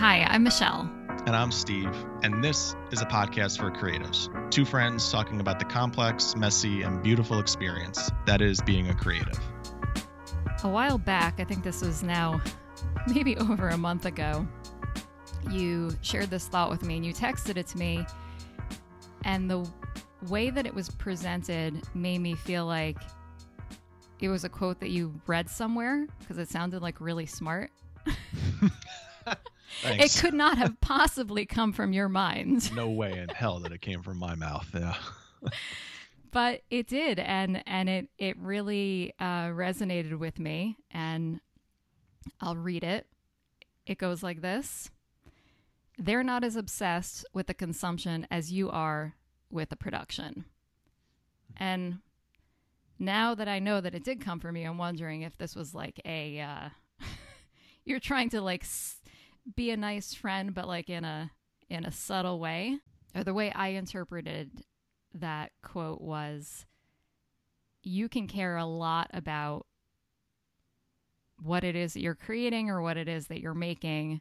Hi, I'm Michelle. And I'm Steve, and this is a podcast for creatives. Two friends talking about the complex, messy, and beautiful experience that is being a creative. A while back, I think this was now maybe over a month ago, you shared this thought with me and you texted it to me. And the way that it was presented made me feel like it was a quote that you read somewhere because it sounded like really smart. it could not have possibly come from your mind. no way in hell that it came from my mouth. Yeah. but it did, and and it it really uh, resonated with me. And I'll read it. It goes like this: They're not as obsessed with the consumption as you are with the production. And now that I know that it did come from you, I'm wondering if this was like a uh, you're trying to like s- be a nice friend, but like in a in a subtle way. Or the way I interpreted that quote was, you can care a lot about what it is that you're creating or what it is that you're making.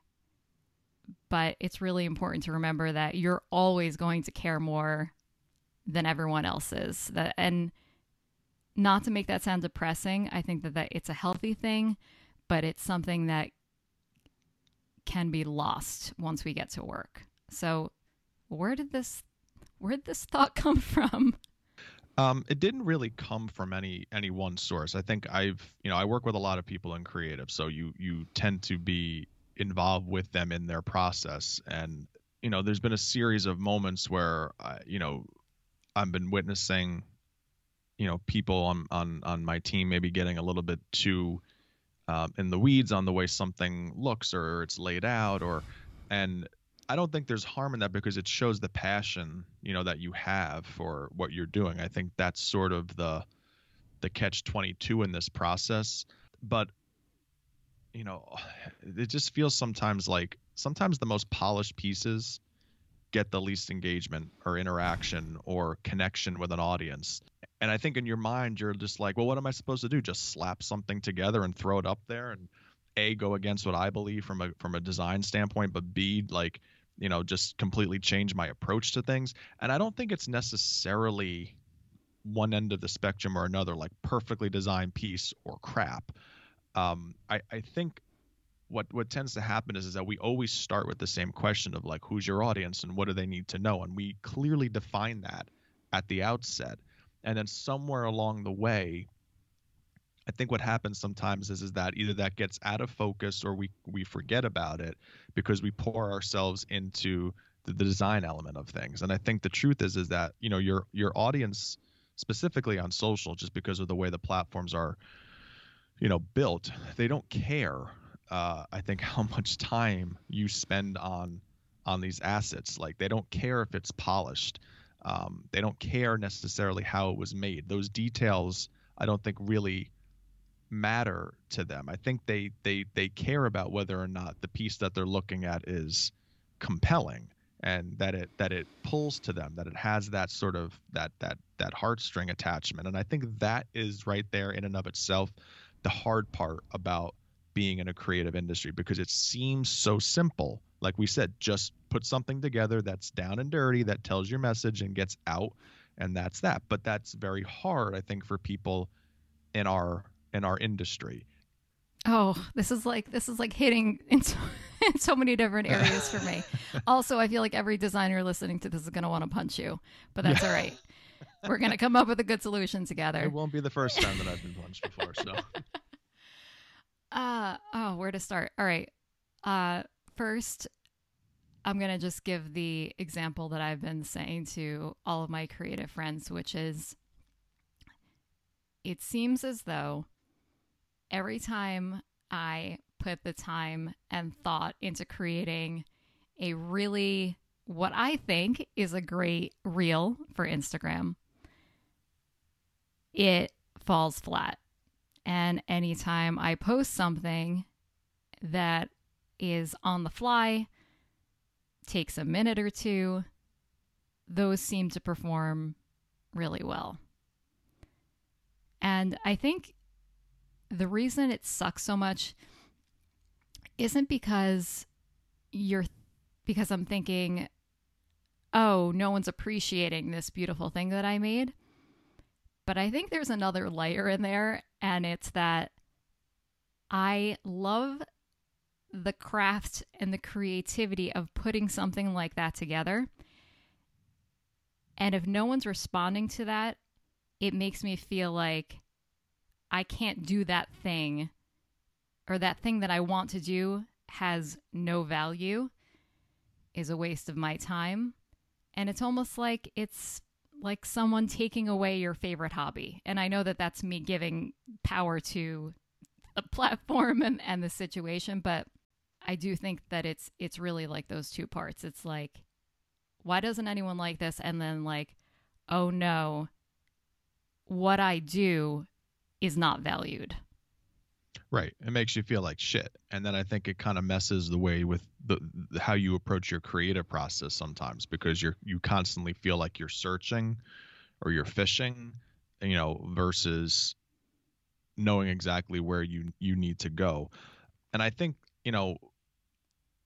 But it's really important to remember that you're always going to care more than everyone else is. That and not to make that sound depressing, I think that, that it's a healthy thing, but it's something that can be lost once we get to work. So where did this where did this thought come from? Um, it didn't really come from any any one source. I think I've you know I work with a lot of people in creative, so you you tend to be involved with them in their process, and you know there's been a series of moments where I, you know I've been witnessing you know people on on on my team maybe getting a little bit too um, in the weeds on the way something looks or it's laid out or and I don't think there's harm in that because it shows the passion, you know, that you have for what you're doing. I think that's sort of the the catch 22 in this process. But you know, it just feels sometimes like sometimes the most polished pieces get the least engagement or interaction or connection with an audience. And I think in your mind you're just like, well, what am I supposed to do? Just slap something together and throw it up there and a go against what I believe from a from a design standpoint, but b like you know just completely change my approach to things? And i don't think it's necessarily one end of the spectrum or another like perfectly designed piece or crap. Um, I, I think what what tends to happen is, is that we always start with the same question of like who's your audience and what do they need to know? And we clearly define that at the outset and then somewhere along the way I think what happens sometimes is is that either that gets out of focus or we we forget about it because we pour ourselves into the, the design element of things. And I think the truth is is that you know your your audience specifically on social just because of the way the platforms are you know built they don't care uh, i think how much time you spend on on these assets like they don't care if it's polished um, they don't care necessarily how it was made those details i don't think really matter to them. I think they they they care about whether or not the piece that they're looking at is compelling and that it that it pulls to them, that it has that sort of that that that heartstring attachment. And I think that is right there in and of itself the hard part about being in a creative industry because it seems so simple. Like we said, just put something together that's down and dirty that tells your message and gets out and that's that. But that's very hard I think for people in our in our industry. Oh, this is like this is like hitting in so, in so many different areas for me. also, I feel like every designer listening to this is going to want to punch you, but that's yeah. all right. We're going to come up with a good solution together. It won't be the first time that I've been punched before, so. Uh oh, where to start? All right. Uh first I'm going to just give the example that I've been saying to all of my creative friends, which is it seems as though every time I put the time and thought into creating a really, what I think is a great reel for Instagram, it falls flat. And anytime I post something that is on the fly, takes a minute or two, those seem to perform really well. And I think the reason it sucks so much isn't because you're because I'm thinking, oh, no one's appreciating this beautiful thing that I made. But I think there's another layer in there, and it's that I love the craft and the creativity of putting something like that together. And if no one's responding to that, it makes me feel like I can't do that thing or that thing that I want to do has no value, is a waste of my time. And it's almost like it's like someone taking away your favorite hobby. And I know that that's me giving power to a platform and, and the situation, but I do think that it's it's really like those two parts. It's like why doesn't anyone like this and then like oh no what I do is not valued. Right. It makes you feel like shit. And then I think it kind of messes the way with the, the, how you approach your creative process sometimes because you're you constantly feel like you're searching or you're fishing, you know, versus knowing exactly where you you need to go. And I think, you know,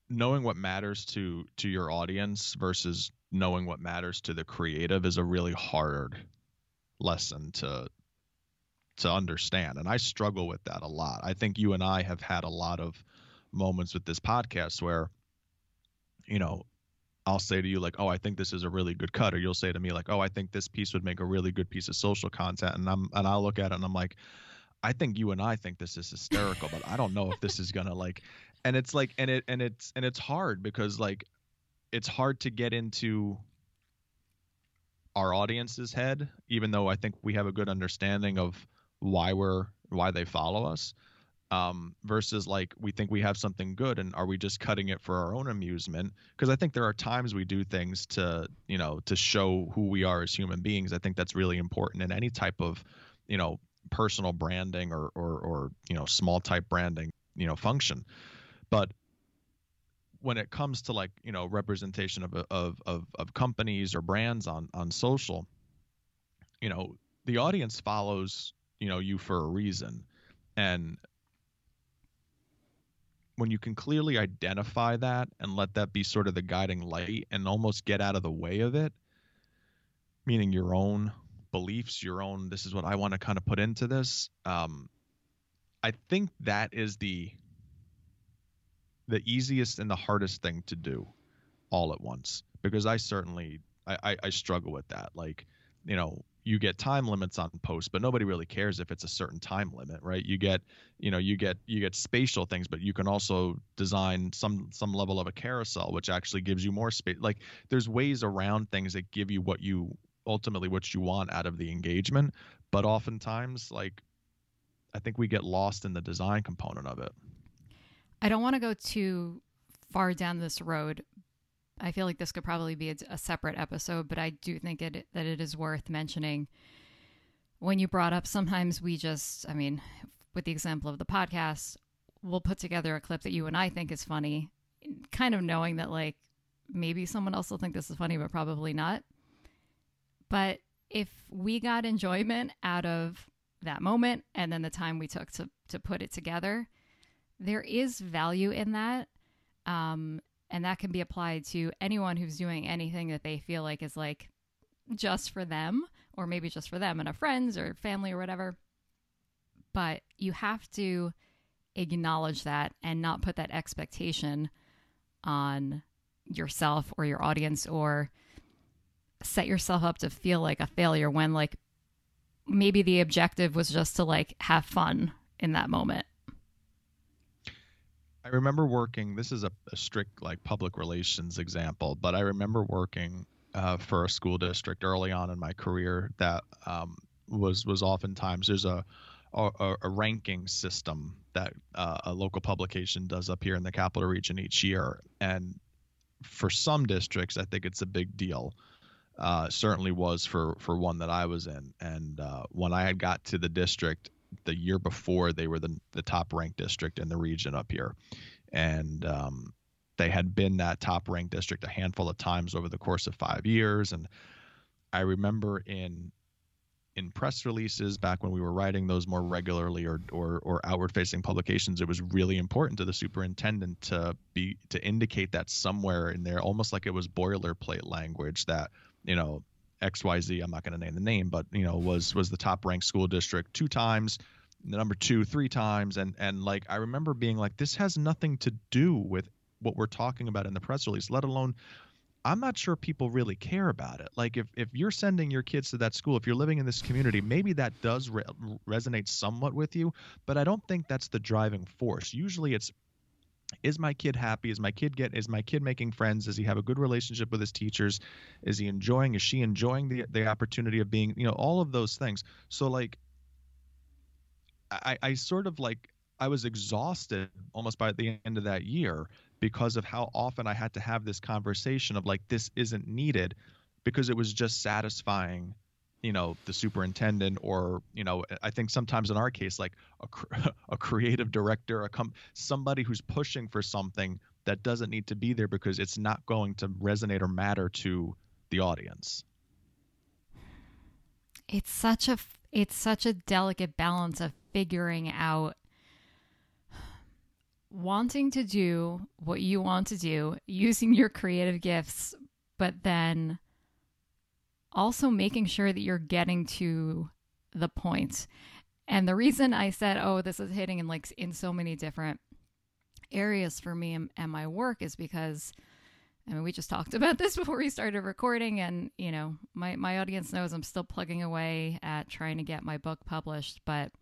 knowing what matters to to your audience versus knowing what matters to the creative is a really hard lesson to to understand. And i struggle with that a lot. I think you and i have had a lot of moments with this podcast where you know i'll say to you like oh i think this is a really good cut. Or you'll say to me like oh i think this piece would make a really good piece of social content. And i'm and i'll look at it and i'm like i think you and i think this is hysterical but i don't know if this is gonna like and it's like and it and it's and it's hard because like it's hard to get into our audience's head, even though I think we have a good understanding of why we're why they follow us. Um, versus like we think we have something good and are we just cutting it for our own amusement because i think there are times we do things to you know to show who we are as human beings i think that's really important in any type of you know personal branding or or, or you know small type branding you know function but when it comes to like you know representation of of of, of companies or brands on on social you know the audience follows you know you for a reason. And when you can clearly identify that and let that be sort of the guiding light and almost get out of the way of it meaning your own beliefs your own this is what i want to kind of put into this um, i think that is the the easiest and the hardest thing to do all at once because I certainly I, I, I struggle with that. Like, you know, you get time limits on posts, but nobody really cares if it's a certain time limit, right? You get, you know, you get you get spatial things, but you can also design some some level of a carousel, which actually gives you more space. Like, there's ways around things that give you what you ultimately what you want out of the engagement, but oftentimes, like, I think we get lost in the design component of it. I don't want to go too far down this road. I feel like this could probably be a, a separate episode, but I do think it, that it is worth mentioning. When you brought up, sometimes we just, I mean, with the example of the podcast, we'll put together a clip that you and I think is funny, kind of knowing that like maybe someone else will think this is funny, but probably not. But if we got enjoyment out of that moment and then the time we took to to put it together, there is value in that. Um, and that can be applied to anyone who's doing anything that they feel like is like just for them, or maybe just for them and a friends or family or whatever. But you have to acknowledge that and not put that expectation on yourself or your audience or set yourself up to feel like a failure when like maybe the objective was just to like have fun in that moment I remember working. This is a, a, strict like public relations example, but I remember working uh, for a school district early on in my career that um, was was oftentimes there's a a, a ranking system that uh, a local publication does up here in the capital region each year, and for some districts, I think it's a big deal. Uh, certainly was for for one that I was in, and uh, when I had got to the district, the year before they were the, the top ranked district in the region up here. And um, they had been that top ranked district a handful of times over the course of five years. And I remember in in press releases back when we were writing those more regularly or or, or outward facing publications it was really important to the superintendent to be to indicate that somewhere in there almost like it was boilerplate language that you know xyz i'm not going to name the name but you know was was the top ranked school district two times the number two three times and and like i remember being like this has nothing to do with what we're talking about in the press release let alone I'm not sure people really care about it. Like if if you're sending your kids to that school, if you're living in this community, maybe that does re- resonate somewhat with you, but I don't think that's the driving force. Usually it's is my kid happy? Is my kid get is my kid making friends? Does he have a good relationship with his teachers? Is he enjoying is she enjoying the the opportunity of being, you know, all of those things. So like I I sort of like I was exhausted almost by the end of that year because of how often I had to have this conversation of like this isn't needed because it was just satisfying you know the superintendent or you know i think sometimes in our case like a, a creative director a com- somebody who's pushing for something that doesn't need to be there because it's not going to resonate or matter to the audience. It's such a it's such a delicate balance of figuring out wanting to do what you want to do, using your creative gifts, but then also making sure that you're getting to the point. And the reason I said, oh, this is hitting in like in so many different areas for me and, and my work is because I mean, we just talked about this before we started recording, and you know, my my audience knows I'm still plugging away at trying to get my book published. But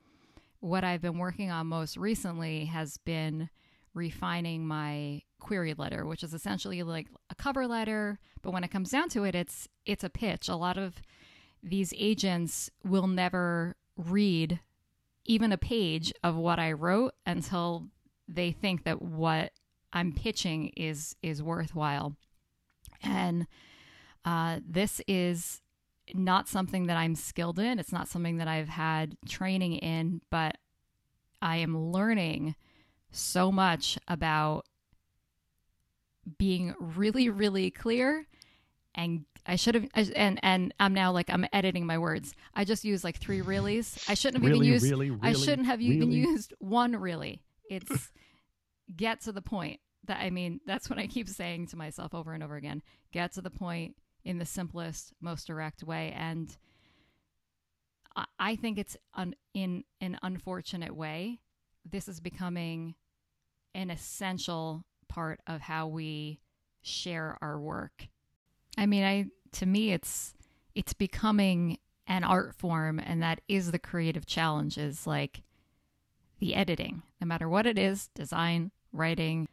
what I've been working on most recently has been refining my query letter, which is essentially like a cover letter, but when it comes down to it, it's it's a pitch. A lot of these agents will never read even a page of what I wrote until they think that what I'm pitching is is worthwhile. And uh, this is not something that I'm skilled in. It's not something that I've had training in, but I am learning so much about being really, really clear and I should have, and and I'm now like I'm editing my words. I just used like three reallys. I shouldn't have really, even used. Really, really, I shouldn't have really? even used one really. It's get to the point. That I mean, that's what I keep saying to myself over and over again. Get to the point in the simplest, most direct way, and I, I think it's un, in an unfortunate way. This is becoming an essential part of how we share our work. I mean, I to me it's it's becoming an art form and that is the creative challenge is like the editing. No matter what it is, design, writing.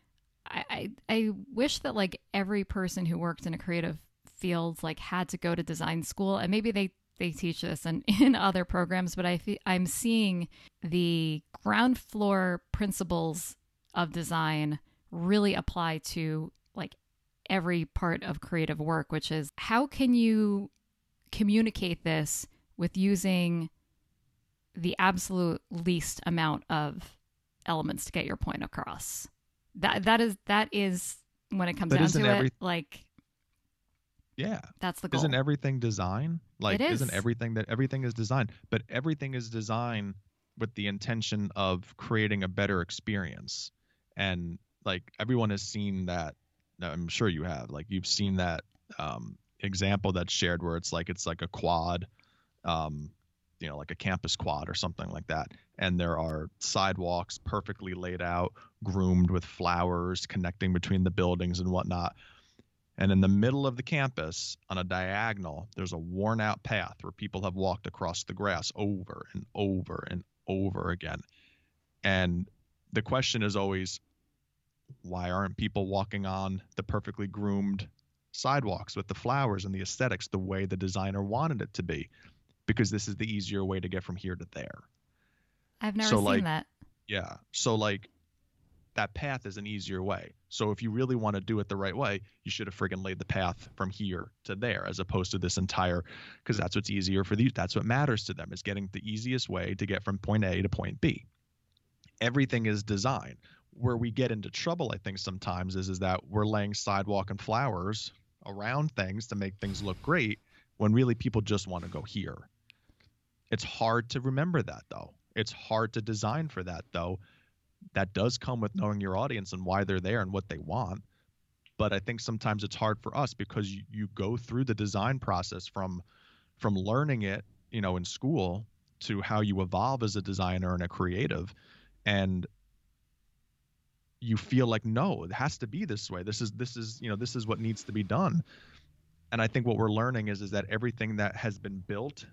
I, I, I wish that like every person who worked in a creative field like had to go to design school and maybe they they teach this in, in other programs, but I feel, I'm seeing the ground floor principles of design really apply to like every part of creative work, which is how can you communicate this with using the absolute least amount of elements to get your point across. That that is that is when it comes But down to every- it, like yeah that's the goal. isn't everything design like isn't everything that everything is design but everything is designed with the intention of creating a better experience and like everyone has seen that i'm sure you have like you've seen that um, example that's shared where it's like it's like a quad um, you know like a campus quad or something like that and there are sidewalks perfectly laid out groomed with flowers connecting between the buildings and whatnot and in the middle of the campus, on a diagonal, there's a worn out path where people have walked across the grass over and over and over again. And the question is always why aren't people walking on the perfectly groomed sidewalks with the flowers and the aesthetics the way the designer wanted it to be? Because this is the easier way to get from here to there. I've never so, seen like, that. Yeah. So like that path is an easier way. So if you really want to do it the right way, you should have friggin' laid the path from here to there as opposed to this entire because that's what's easier for these that's what matters to them is getting the easiest way to get from point A to point B. Everything is design. Where we get into trouble, I think sometimes is is that we're laying sidewalk and flowers around things to make things look great when really people just want to go here. It's hard to remember that though. It's hard to design for that though. That does come with knowing your audience and why they're there and what they want. But I think sometimes it's hard for us because you, you go through the design process from from learning it, you know, in school to how you evolve as a designer and a creative. And you feel like no it has to be this way. This is this is you know this is what needs to be done. And i think what we're learning is is that everything that has been built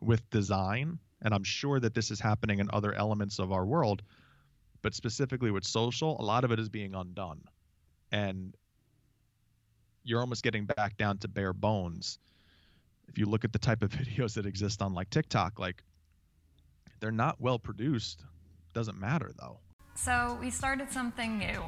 with design and i'm sure that this is happening in other elements of our world but specifically with social a lot of it is being undone. And you're almost getting back down to bare bones. If you look at the type of videos that exist on like tiktok like they're not well produced. Doesn't matter though so we started something new.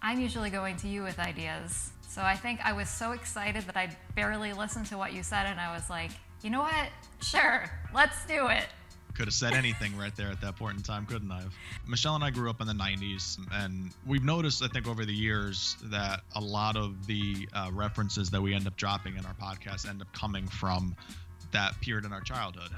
I'm usually going to you with ideas. So I think I was so excited that I barely listened to what you said and I was like, you know what? Sure, let's do it. Could have said anything right there at that point in time, couldn't I? Michelle and I grew up in the 90s, and we've noticed, I think, over the years that a lot of the uh, references that we end up dropping in our podcast end up coming from that period in our childhood.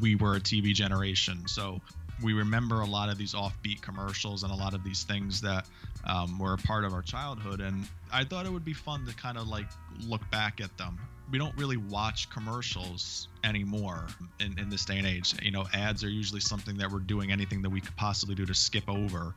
We were a TV generation, so we remember a lot of these offbeat commercials and a lot of these things that um, were a part of our childhood. And I thought it would be fun to kind of like look back at them. We don't really watch commercials anymore in, in this day and age. You know, ads are usually something that we're doing anything that we could possibly do to skip over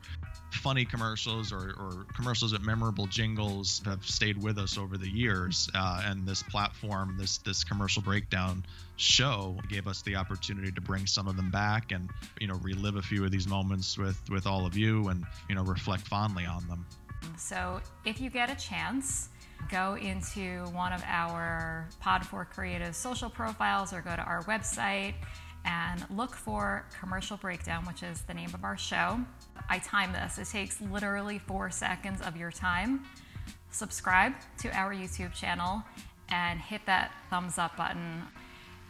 funny commercials or, or commercials with memorable jingles have stayed with us over the years. Uh, and this platform, this this commercial breakdown show, gave us the opportunity to bring some of them back and you know relive a few of these moments with with all of you and you know reflect fondly on them. So if you get a chance. Go into one of our Pod for Creative social profiles or go to our website and look for Commercial Breakdown, which is the name of our show. I time this, it takes literally four seconds of your time. Subscribe to our YouTube channel and hit that thumbs up button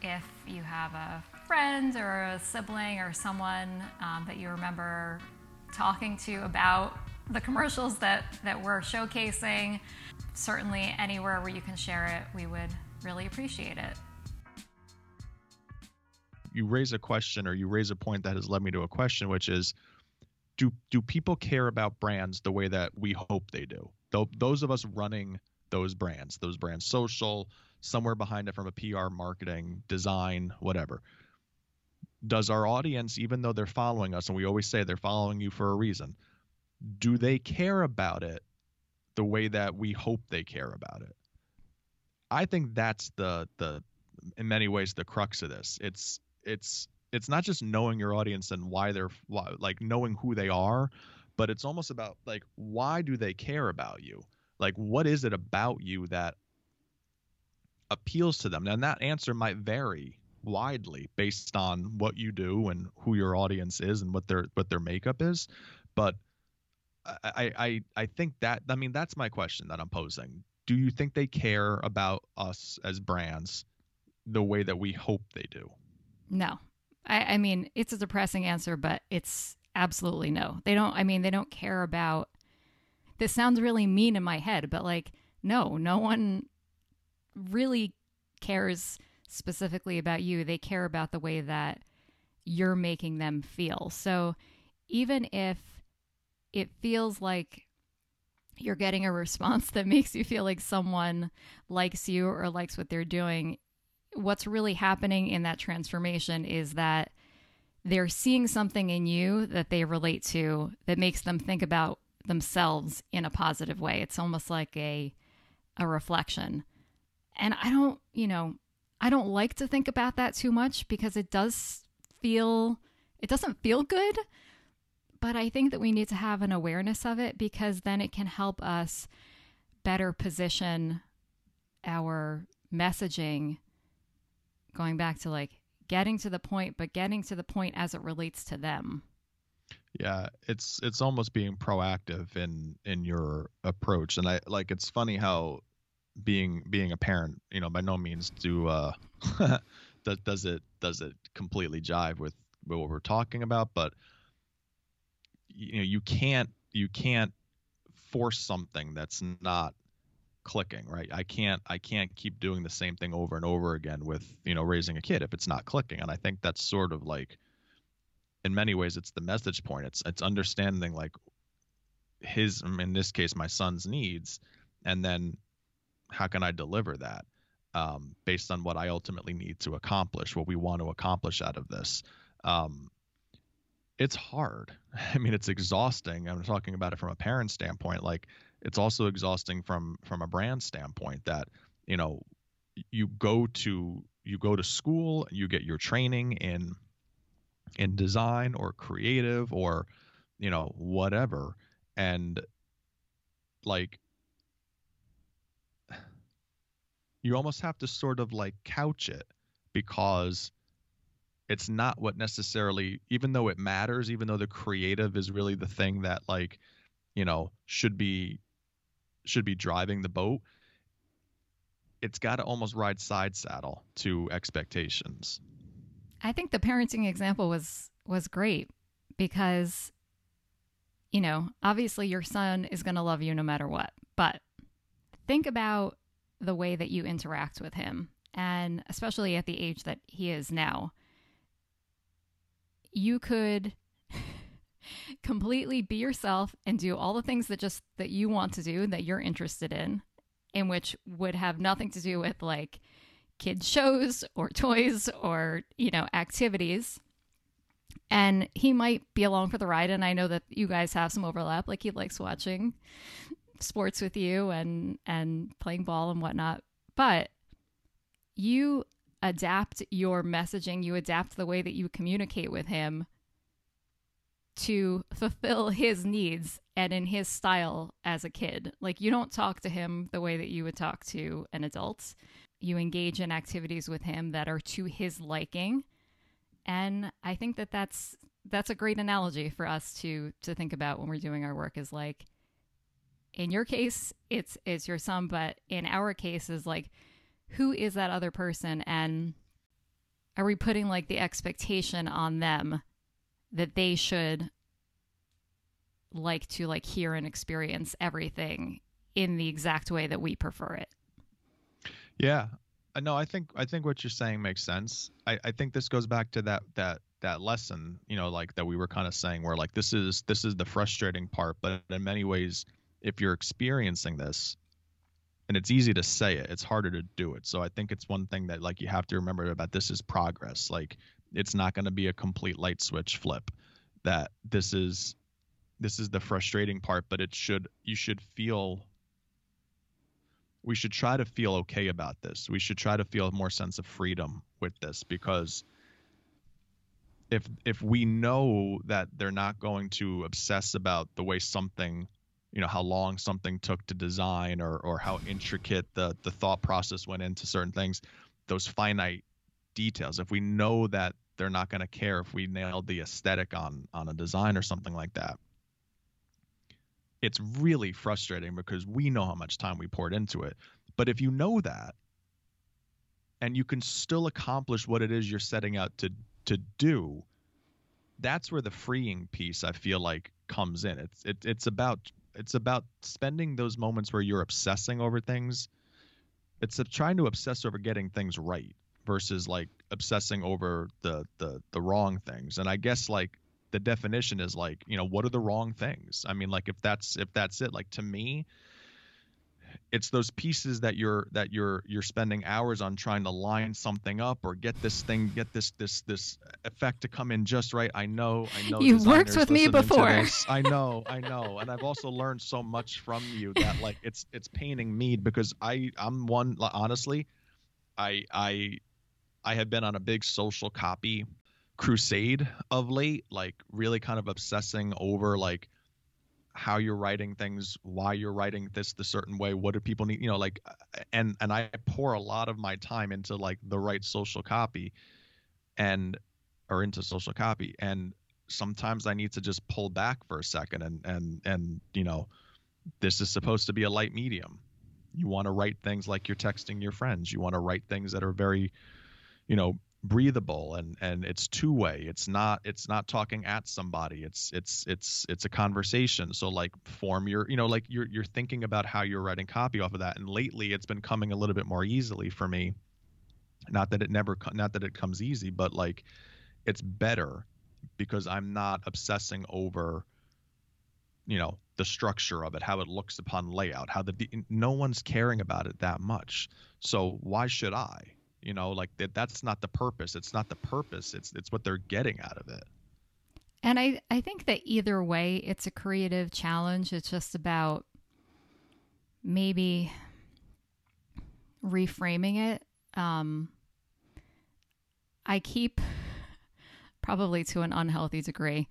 if you have a friend or a sibling or someone um, that you remember talking to about the commercials that, that we're showcasing. Certainly, anywhere where you can share it, we would really appreciate it you raise a question or you raise a point that has led me to a question, which is, do do people care about brands the way that we hope they do? Though those of us running those brands, those brands, social, somewhere behind it from a PR, marketing, design, whatever. Does our audience, even though they're following us, and we always say they're following you for a reason, do they care about it the way that we hope they care about it? I think that's the the in many ways the crux of this. It's it's it's not just knowing your audience and why they're like knowing who they are, but it's almost about like why do they care about you? Like what is it about you that appeals to them? And that answer might vary widely based on what you do and who your audience is and what their what their makeup is. But I I I think that I mean that's my question that I'm posing. Do you think they care about us as brands the way that we hope they do? No. I, I mean, it's a depressing answer, but it's absolutely no. They don't, I mean, they don't care about. This sounds really mean in my head, but like, no, no one really cares specifically about you. They care about the way that you're making them feel. So even if it feels like you're getting a response that makes you feel like someone likes you or likes what they're doing, what's really happening in that transformation is that they're seeing something in you that they relate to that makes them think about themselves in a positive way. It's almost like a a reflection. And I don't, you know, I don't like to think about that too much because it does feel it doesn't feel good. But I think that we need to have an awareness of it because then it can help us better position our messaging going back to like getting to the point, but getting to the point as it relates to them. Yeah, it's it's almost being proactive in in your approach, and I like it's funny how being being a parent, you know, by no means do uh does does it does it completely jive with what we're talking about, but you know, you can't you can't force something that's not clicking right? I can't i can't keep doing the same thing over and over again with you know raising a kid if it's not clicking. And i think that's sort of like in many ways it's the message point. It's it's understanding like his in this case my son's needs and then how can i deliver that um, based on what i ultimately need to accomplish what we want to accomplish out of this. Um, it's hard. I mean it's exhausting i'm talking about it from a parent standpoint like it's also exhausting from from a brand standpoint that you know you go to you go to school you get your training in in design or creative or you know whatever and like you almost have to sort of like couch it because it's not what necessarily even though it matters even though the creative is really the thing that like you know should be should be driving the boat it's got to almost ride side saddle to expectations I think the parenting example was was great because you know, obviously your son is going to love you no matter what. But think about the way that you interact with him and especially at the age that he is now. You could completely be yourself and do all the things that just that you want to do that you're interested in in which would have nothing to do with like kids shows or toys or you know activities. And he might be along for the ride and i know that you guys have some overlap like he likes watching sports with you and and playing ball and whatnot. But you adapt your messaging you adapt the way that you communicate with him to fulfill his needs and in his style as a kid. Like you don't talk to him the way that you would talk to an adult. You engage in activities with him that are to his liking. And i think that that's that's a great analogy for us to to think about when we're doing our work is like in your case it's it's your son but in our case is like who is that other person? And are we putting like the expectation on them that they should like to like hear and experience everything in the exact way that we prefer it? Yeah, uh, no, I think I think what you're saying makes sense. I, I think this goes back to that that that lesson, you know, like that we were kind of saying, where like this is this is the frustrating part, but in many ways, if you're experiencing this, and it's easy to say it, it's harder to do it. So I think it's one thing that like you have to remember about this is progress. Like it's not going to be a complete light switch flip. That this is this is the frustrating part, but it should you should feel we should try to feel okay about this. We should try to feel more sense of freedom with this because if if we know that they're not going to obsess about the way something you know how long something took to design or or how intricate the the thought process went into certain things those finite details if we know that they're not going to care if we nailed the aesthetic on on a design or something like that it's really frustrating because we know how much time we poured into it. But if you know that and you can still accomplish what it is you're setting out to to do, that's where the freeing piece I feel like comes in. It's it, it's about it's about spending those moments where you're obsessing over things. It's trying to obsess over getting things right versus like obsessing over the the the wrong things. And I guess like the definition is like you know what are the wrong things i mean like if that's if that's it like to me it's those pieces that you're that you're you're spending hours on trying to line something up or get this thing get this this this effect to come in just right. I know i know you've worked with me before. i know i know. And i've also learned so much from you that like it's it's paining me because i i'm one honestly i i i have been on a big social copy crusade of late, like really kind of obsessing over like how you're writing things, why you're writing this the certain way, what do people need, you know, like uh, and and I pour a lot of my time into like the right social copy and or into social copy and sometimes I need to just pull back for a second and and and you know this is supposed to be a light medium. You want to write things like you're texting your friends. You want to write things that are very you know breathable and and it's two way it's not it's not talking at somebody. It's it's it's it's a conversation. So like form your you know like you're you're thinking about how you're writing copy off of that. And lately it's been coming a little bit more easily for me. Not that it never not that it comes easy but like it's better because i'm not obsessing over you know the structure of it how it looks upon layout how the no one's caring about it that much. So why should i you know like that that's not the purpose. It's not the purpose. It's it's what they're getting out of it. And i i think that either way it's a creative challenge. It's just about maybe reframing it. Um i keep probably to an unhealthy degree.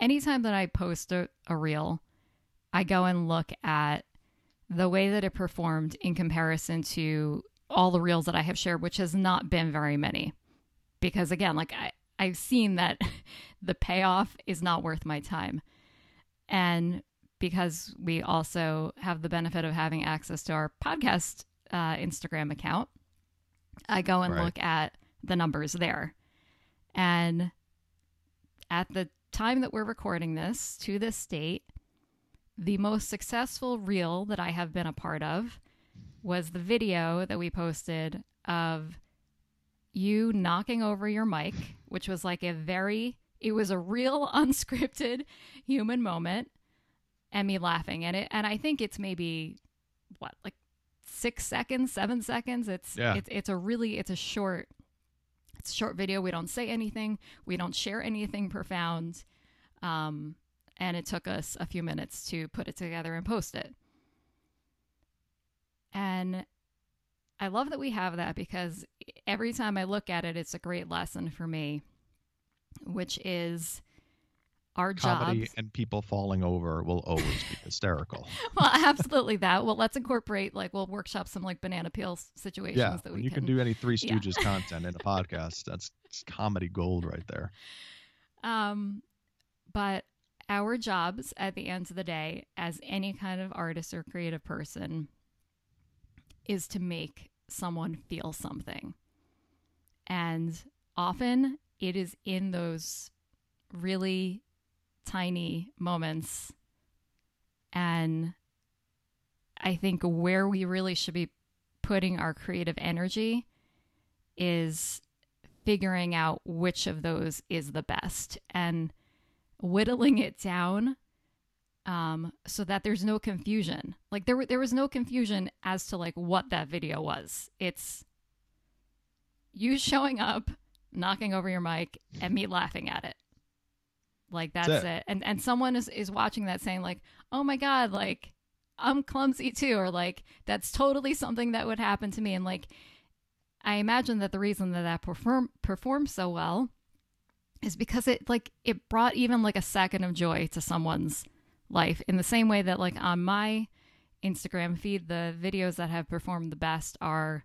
Anytime that i post a, a reel i go and look at the way that it performed in comparison to all the reels that I have shared, which has not been very many. Because again, like I, I've seen that the payoff is not worth my time. And because we also have the benefit of having access to our podcast uh, Instagram account, I go and right. look at the numbers there. And at the time that we're recording this, to this date, the most successful reel that I have been a part of was the video that we posted of you knocking over your mic, which was like a very, it was a real unscripted human moment, and me laughing at it. And I think it's maybe what, like six seconds, seven seconds. It's yeah. it's it's a really it's a short it's a short video. We don't say anything. We don't share anything profound. Um, and it took us a few minutes to put it together and post it. And I love that we have that because every time I look at it, it's a great lesson for me, which is our Comedy jobs. and people falling over will always be hysterical. well, absolutely that. Well, let's incorporate like we'll workshop some like banana peel situations yeah, that we you can, can do any Three Stooges yeah. content in a podcast. That's comedy gold right there. Um, but our jobs at the end of the day, as any kind of artist or creative person, is to make someone feel something. And often it is in those really tiny moments. And I think where we really should be putting our creative energy is figuring out which of those is the best and whittling it down um, so that there's no confusion. Like there, there was no confusion as to like what that video was. It's you showing up, knocking over your mic, and me laughing at it. Like that's, that's it. it. And and someone is is watching that saying like, oh my god, like I'm clumsy too, or like that's totally something that would happen to me. And like, I imagine that the reason that that perform performed so well is because it like it brought even like a second of joy to someone's life in the same way that like on my Instagram feed the videos that have performed the best are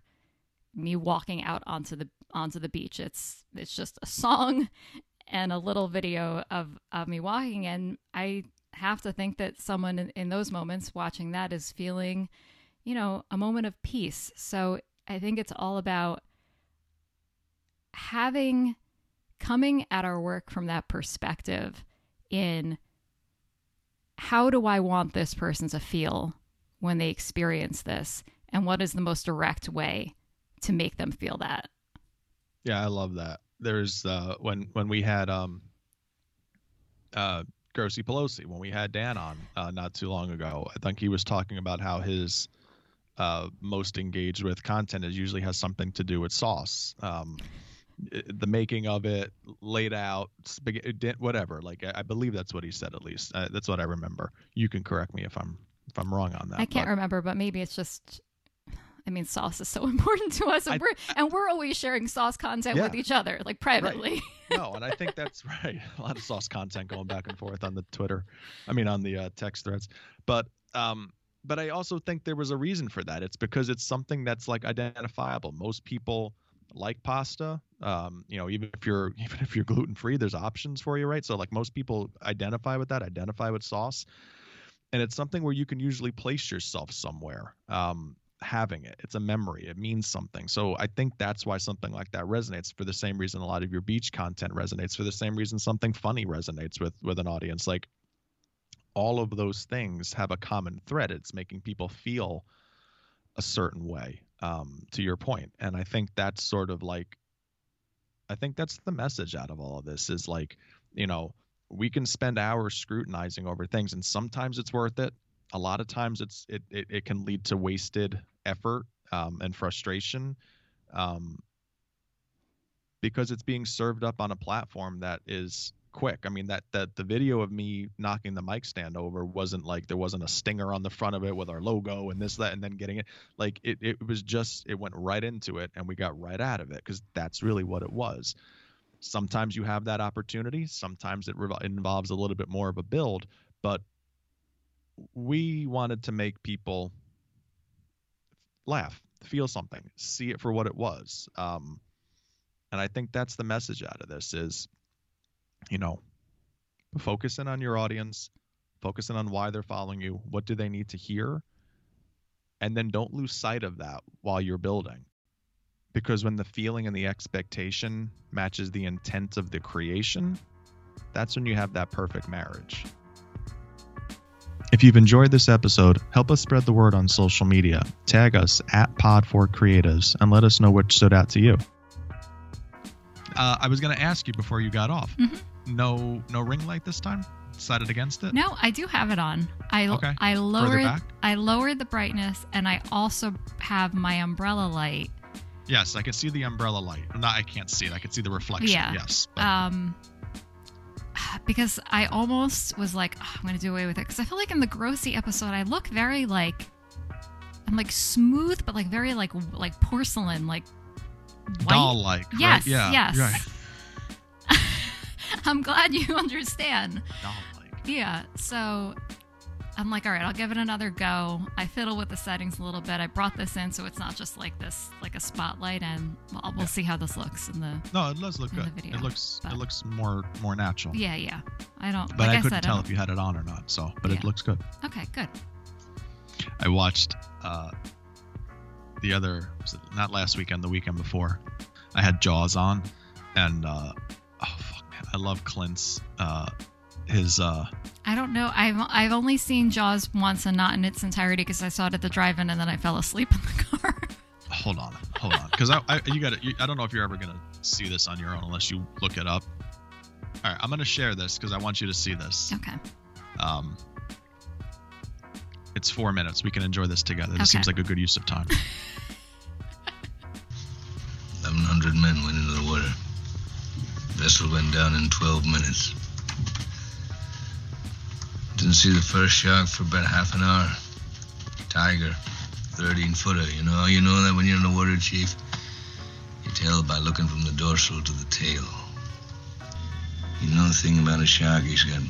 me walking out onto the onto the beach. It's it's just a song and a little video of of me walking. And I have to think that someone in, in those moments watching that is feeling you know a moment of peace. So I think it's all about having coming at our work from that perspective in how do I want this person to feel when they experience this? And what is the most direct way to make them feel that? Yeah, I love that. There's uh, when when we had um uh Grossy Pelosi when we had Dan on uh, not too long ago. I think he was talking about how his uh, most engaged with content is usually has something to do with sauce. Um, the making of it laid out whatever like i believe that's what he said at least uh, that's what i remember you can correct me if i'm if i'm wrong on that i can't but. remember but maybe it's just i mean sauce is so important to us and, I, we're, and we're always sharing sauce content yeah. with each other like privately right. no and i think that's right a lot of sauce content going back and forth on the twitter i mean on the uh, text threads but um but i also think there was a reason for that it's because it's something that's like identifiable most people like pasta. Um, you know, even if you're even if you're gluten free, there's options for you, right? So like most people identify with that, identify with sauce, and it's something where you can usually place yourself somewhere. Um, having it. It's a memory. It means something. So I think that's why something like that resonates for the same reason a lot of your beach content resonates for the same reason something funny resonates with with an audience. Like all of those things have a common thread. It's making people feel a certain way. Um, to your point, and I think that's sort of like, I think that's the message out of all of this is like, you know, we can spend hours scrutinizing over things, and sometimes it's worth it a lot of times it's it it, it can lead to wasted effort um, and frustration um, because it's being served up on a platform that is quick. I mean that that the video of me knocking the mic stand over wasn't like there wasn't a stinger on the front of it with our logo and this that and then getting it like it it was just it went right into it and we got right out of it because that's really what it was. Sometimes you have that opportunity. Sometimes it, it involves a little bit more of a build, but we wanted to make people laugh, feel something, see it for what it was. Um, and I think that's the message out of this is, you know, focusing on your audience, focusing on why they're following you, what do they need to hear, and then don't lose sight of that while you're building. Because when the feeling and the expectation matches the intent of the creation, that's when you have that perfect marriage. If you've enjoyed this episode, help us spread the word on social media. Tag us at Pod4Creatives and let us know what stood out to you. Uh, I was going to ask you before you got off. Mm-hmm. No, no ring light this time. Decided against it. No, I do have it on. I okay. I lowered I lowered the brightness, and I also have my umbrella light. Yes, I can see the umbrella light. Not I can't see it. I can see the reflection. Yeah. Yes. But... Um because I almost was like, oh, I'm going to do away with it. Because I feel like in the Grossy episode, I look very like, I'm like smooth, but like very like like porcelain, like doll like. Yes, right? yeah, yes. Right. I'm glad you understand. Doll like. Yeah. So I'm like, all right, I'll give it another go. I fiddle with the settings a little bit. I brought this in so it's not just like this, like a spotlight, and we'll, we'll yeah. see how this looks in the. No, it does look good. Video, it looks but, it looks more more natural. Yeah, yeah. I don't. But like I couldn't said, tell if you had it on or not. So, but yeah. it looks good. Okay, good. I watched uh, the other, not last weekend, the weekend before. I had Jaws on, and uh, I love Quint's. Uh, his uh I don't know. I've I've only seen Jaws once and not in its entirety because I saw it at the drive-in and then I fell asleep in the car. hold on, hold on, because I, I, you got to. I don't know if you're ever gonna see this on your own unless you look it up. All right, I'm gonna share this because I want you to see this. Okay. Um, it's four minutes. We can enjoy this together. This okay. seems like a good use of time. Vessel went down in 12 minutes. Didn't see the first shark for about half an hour. Tiger, 13 footer. You know you know that when you're in the water, Chief? You tell by looking from the dorsal to the tail. You know the thing about a shark, he's got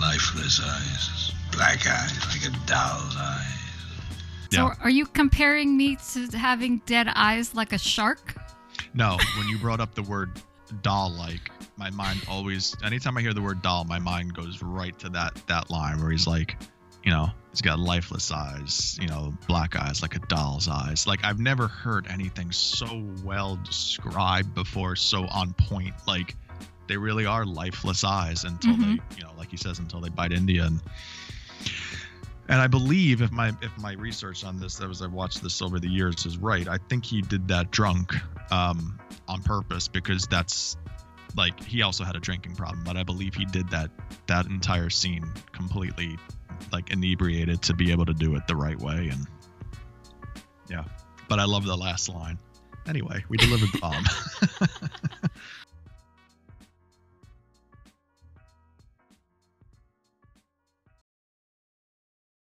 lifeless eyes, black eyes, like a doll's eyes. So, yeah. are you comparing me to having dead eyes like a shark? No, when you brought up the word doll like, my mind always anytime I hear the word doll, my mind goes right to that that line where he's like, you know, he's got lifeless eyes, you know, black eyes like a doll's eyes. Like I've never heard anything so well described before, so on point. Like they really are lifeless eyes until mm-hmm. they, you know, like he says, until they bite India and and I believe if my if my research on this as I've watched this over the years is right, I think he did that drunk um, on purpose because that's like he also had a drinking problem, but I believe he did that that entire scene completely like inebriated to be able to do it the right way and yeah. But I love the last line. Anyway, we delivered the bomb.